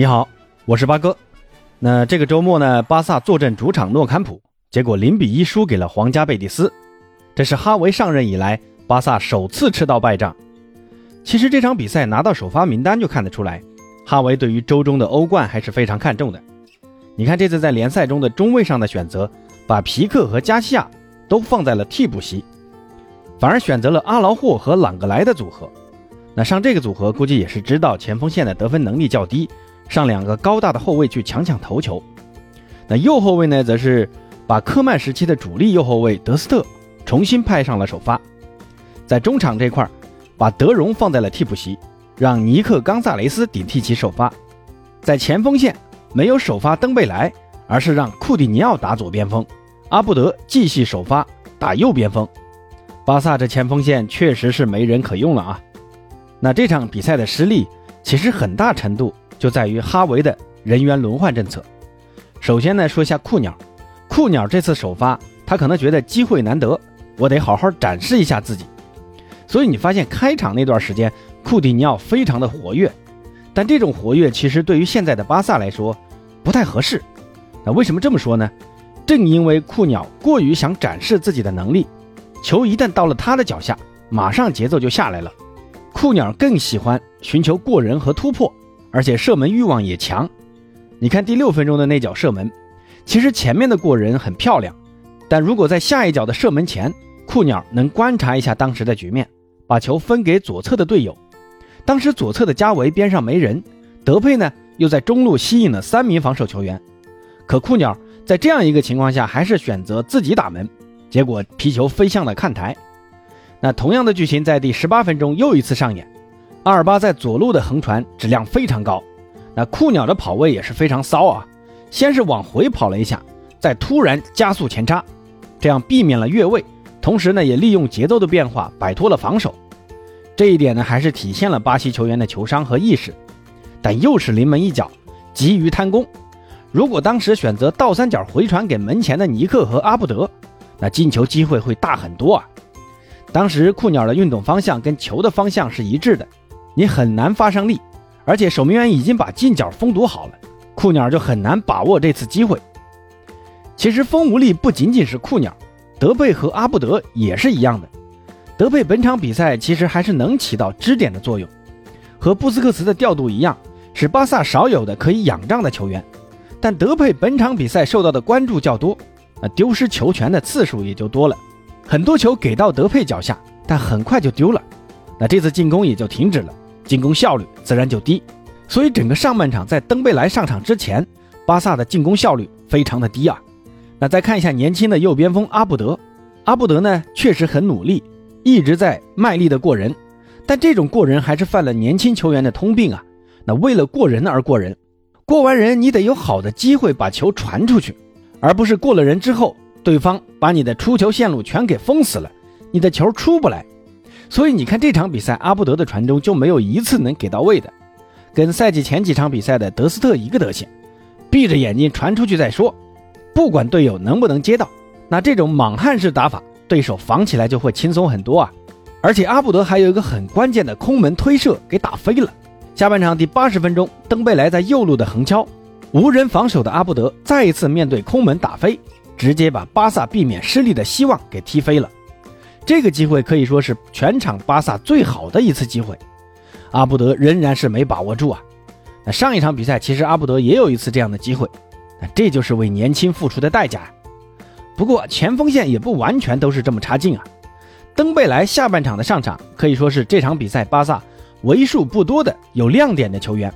你好，我是八哥。那这个周末呢，巴萨坐镇主场诺坎普，结果零比一输给了皇家贝蒂斯。这是哈维上任以来巴萨首次吃到败仗。其实这场比赛拿到首发名单就看得出来，哈维对于周中的欧冠还是非常看重的。你看这次在联赛中的中卫上的选择，把皮克和加西亚都放在了替补席，反而选择了阿劳霍和朗格莱的组合。那上这个组合估计也是知道前锋线的得分能力较低。上两个高大的后卫去抢抢头球，那右后卫呢，则是把科曼时期的主力右后卫德斯特重新派上了首发，在中场这块，把德容放在了替补席，让尼克冈萨雷斯顶替其首发，在前锋线没有首发登贝莱，而是让库蒂尼奥打左边锋，阿布德继续首发打右边锋，巴萨这前锋线确实是没人可用了啊，那这场比赛的失利其实很大程度。就在于哈维的人员轮换政策。首先呢，说一下库鸟，库鸟这次首发，他可能觉得机会难得，我得好好展示一下自己。所以你发现开场那段时间，库蒂尼奥非常的活跃，但这种活跃其实对于现在的巴萨来说不太合适。那为什么这么说呢？正因为库鸟过于想展示自己的能力，球一旦到了他的脚下，马上节奏就下来了。库鸟更喜欢寻求过人和突破。而且射门欲望也强，你看第六分钟的那脚射门，其实前面的过人很漂亮，但如果在下一脚的射门前，库鸟能观察一下当时的局面，把球分给左侧的队友，当时左侧的加维边上没人，德佩呢又在中路吸引了三名防守球员，可库鸟在这样一个情况下还是选择自己打门，结果皮球飞向了看台。那同样的剧情在第十八分钟又一次上演。阿尔巴在左路的横传质量非常高，那库鸟的跑位也是非常骚啊！先是往回跑了一下，再突然加速前插，这样避免了越位，同时呢也利用节奏的变化摆脱了防守。这一点呢还是体现了巴西球员的球商和意识。但又是临门一脚，急于贪功。如果当时选择倒三角回传给门前的尼克和阿布德，那进球机会会大很多啊！当时库鸟的运动方向跟球的方向是一致的。你很难发上力，而且守门员已经把近角封堵好了，库鸟就很难把握这次机会。其实锋无力不仅仅是库鸟，德佩和阿布德也是一样的。德佩本场比赛其实还是能起到支点的作用，和布斯克茨的调度一样，是巴萨少有的可以仰仗的球员。但德佩本场比赛受到的关注较多，那丢失球权的次数也就多了，很多球给到德佩脚下，但很快就丢了，那这次进攻也就停止了。进攻效率自然就低，所以整个上半场在登贝莱上场之前，巴萨的进攻效率非常的低啊。那再看一下年轻的右边锋阿布德，阿布德呢确实很努力，一直在卖力的过人，但这种过人还是犯了年轻球员的通病啊。那为了过人而过人，过完人你得有好的机会把球传出去，而不是过了人之后，对方把你的出球线路全给封死了，你的球出不来。所以你看这场比赛，阿布德的传中就没有一次能给到位的，跟赛季前几场比赛的德斯特一个德行，闭着眼睛传出去再说，不管队友能不能接到，那这种莽汉式打法，对手防起来就会轻松很多啊。而且阿布德还有一个很关键的空门推射给打飞了。下半场第八十分钟，登贝莱在右路的横敲，无人防守的阿布德再一次面对空门打飞，直接把巴萨避免失利的希望给踢飞了。这个机会可以说是全场巴萨最好的一次机会，阿布德仍然是没把握住啊。那上一场比赛其实阿布德也有一次这样的机会，那这就是为年轻付出的代价。不过前锋线也不完全都是这么差劲啊。登贝莱下半场的上场可以说是这场比赛巴萨为数不多的有亮点的球员，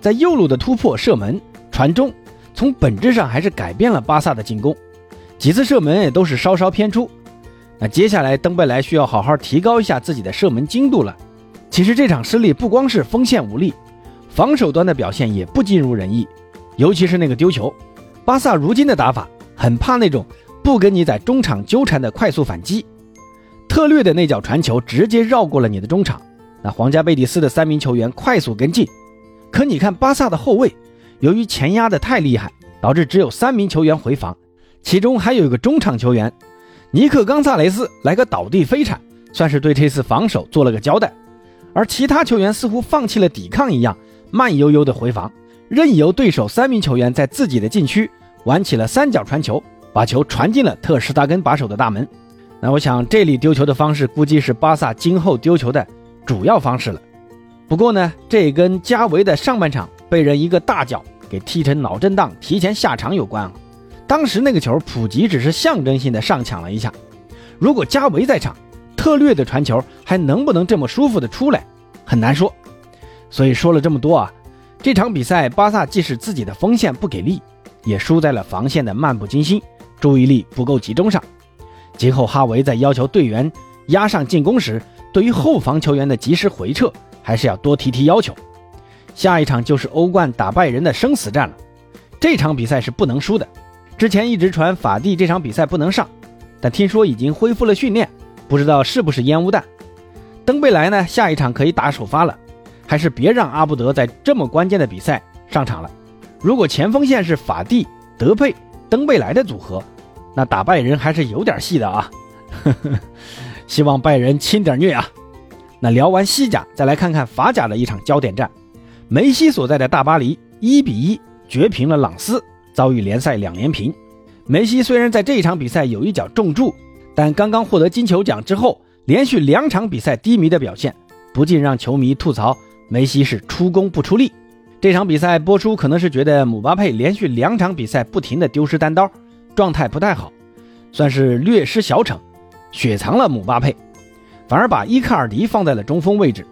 在右路的突破、射门、传中，从本质上还是改变了巴萨的进攻，几次射门也都是稍稍偏出。那接下来，登贝莱需要好好提高一下自己的射门精度了。其实这场失利不光是锋线无力，防守端的表现也不尽如人意，尤其是那个丢球。巴萨如今的打法很怕那种不跟你在中场纠缠的快速反击。特略的那脚传球直接绕过了你的中场，那皇家贝蒂斯的三名球员快速跟进，可你看巴萨的后卫，由于前压的太厉害，导致只有三名球员回防，其中还有一个中场球员。尼克冈萨雷斯来个倒地飞铲，算是对这次防守做了个交代。而其他球员似乎放弃了抵抗一样，慢悠悠的回防，任由对手三名球员在自己的禁区玩起了三角传球，把球传进了特施达根把守的大门。那我想，这里丢球的方式估计是巴萨今后丢球的主要方式了。不过呢，这跟加维的上半场被人一个大脚给踢成脑震荡、提前下场有关啊。当时那个球，普吉只是象征性的上抢了一下。如果加维在场，特略的传球还能不能这么舒服的出来，很难说。所以说了这么多啊。这场比赛，巴萨即使自己的锋线不给力，也输在了防线的漫不经心、注意力不够集中上。今后哈维在要求队员压上进攻时，对于后防球员的及时回撤，还是要多提提要求。下一场就是欧冠打败人的生死战了，这场比赛是不能输的。之前一直传法蒂这场比赛不能上，但听说已经恢复了训练，不知道是不是烟雾弹。登贝莱呢，下一场可以打首发了。还是别让阿布德在这么关键的比赛上场了。如果前锋线是法蒂、德佩、登贝莱的组合，那打拜仁还是有点戏的啊！希望拜仁轻点虐啊！那聊完西甲，再来看看法甲的一场焦点战，梅西所在的大巴黎一比一绝平了朗斯，遭遇联赛两连平。梅西虽然在这一场比赛有一脚重注，但刚刚获得金球奖之后，连续两场比赛低迷的表现，不禁让球迷吐槽。梅西是出工不出力，这场比赛播出可能是觉得姆巴佩连续两场比赛不停的丢失单刀，状态不太好，算是略施小惩，雪藏了姆巴佩，反而把伊卡尔迪放在了中锋位置，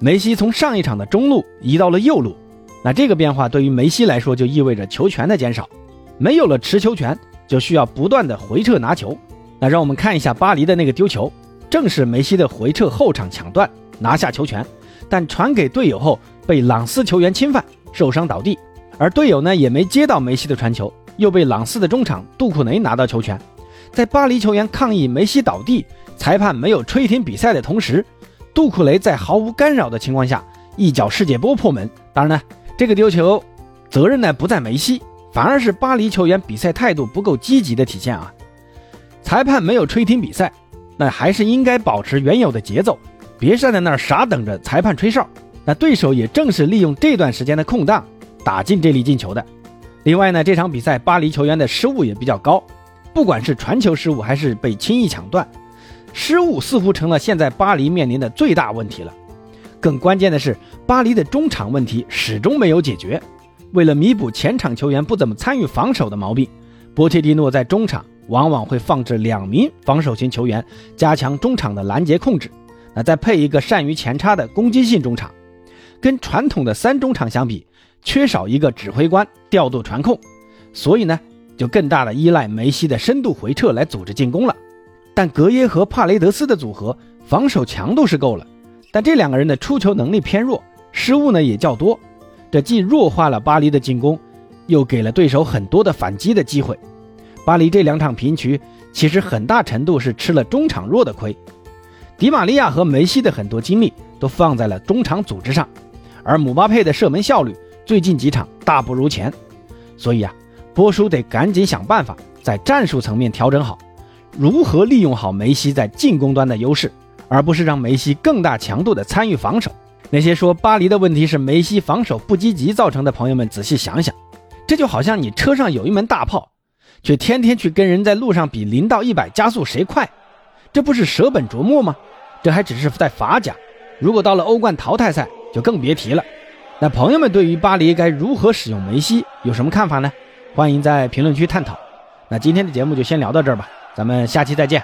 梅西从上一场的中路移到了右路，那这个变化对于梅西来说就意味着球权的减少，没有了持球权，就需要不断的回撤拿球，那让我们看一下巴黎的那个丢球，正是梅西的回撤后场抢断拿下球权。但传给队友后被朗斯球员侵犯，受伤倒地，而队友呢也没接到梅西的传球，又被朗斯的中场杜库雷拿到球权。在巴黎球员抗议梅西倒地，裁判没有吹停比赛的同时，杜库雷在毫无干扰的情况下一脚世界波破门。当然呢，这个丢球责任呢不在梅西，反而是巴黎球员比赛态度不够积极的体现啊。裁判没有吹停比赛，那还是应该保持原有的节奏。别站在那儿傻等着裁判吹哨，那对手也正是利用这段时间的空档打进这粒进球的。另外呢，这场比赛巴黎球员的失误也比较高，不管是传球失误还是被轻易抢断，失误似乎成了现在巴黎面临的最大问题了。更关键的是，巴黎的中场问题始终没有解决。为了弥补前场球员不怎么参与防守的毛病，波切蒂诺在中场往往会放置两名防守型球员，加强中场的拦截控制。那再配一个善于前插的攻击性中场，跟传统的三中场相比，缺少一个指挥官调度传控，所以呢，就更大的依赖梅西的深度回撤来组织进攻了。但格耶和帕雷德斯的组合防守强度是够了，但这两个人的出球能力偏弱，失误呢也较多，这既弱化了巴黎的进攻，又给了对手很多的反击的机会。巴黎这两场平局，其实很大程度是吃了中场弱的亏。迪玛利亚和梅西的很多精力都放在了中场组织上，而姆巴佩的射门效率最近几场大不如前，所以啊，波叔得赶紧想办法在战术层面调整好，如何利用好梅西在进攻端的优势，而不是让梅西更大强度的参与防守。那些说巴黎的问题是梅西防守不积极造成的朋友们，仔细想想，这就好像你车上有一门大炮，却天天去跟人在路上比零到一百加速谁快。这不是舍本逐末吗？这还只是在法甲，如果到了欧冠淘汰赛，就更别提了。那朋友们对于巴黎该如何使用梅西有什么看法呢？欢迎在评论区探讨。那今天的节目就先聊到这儿吧，咱们下期再见。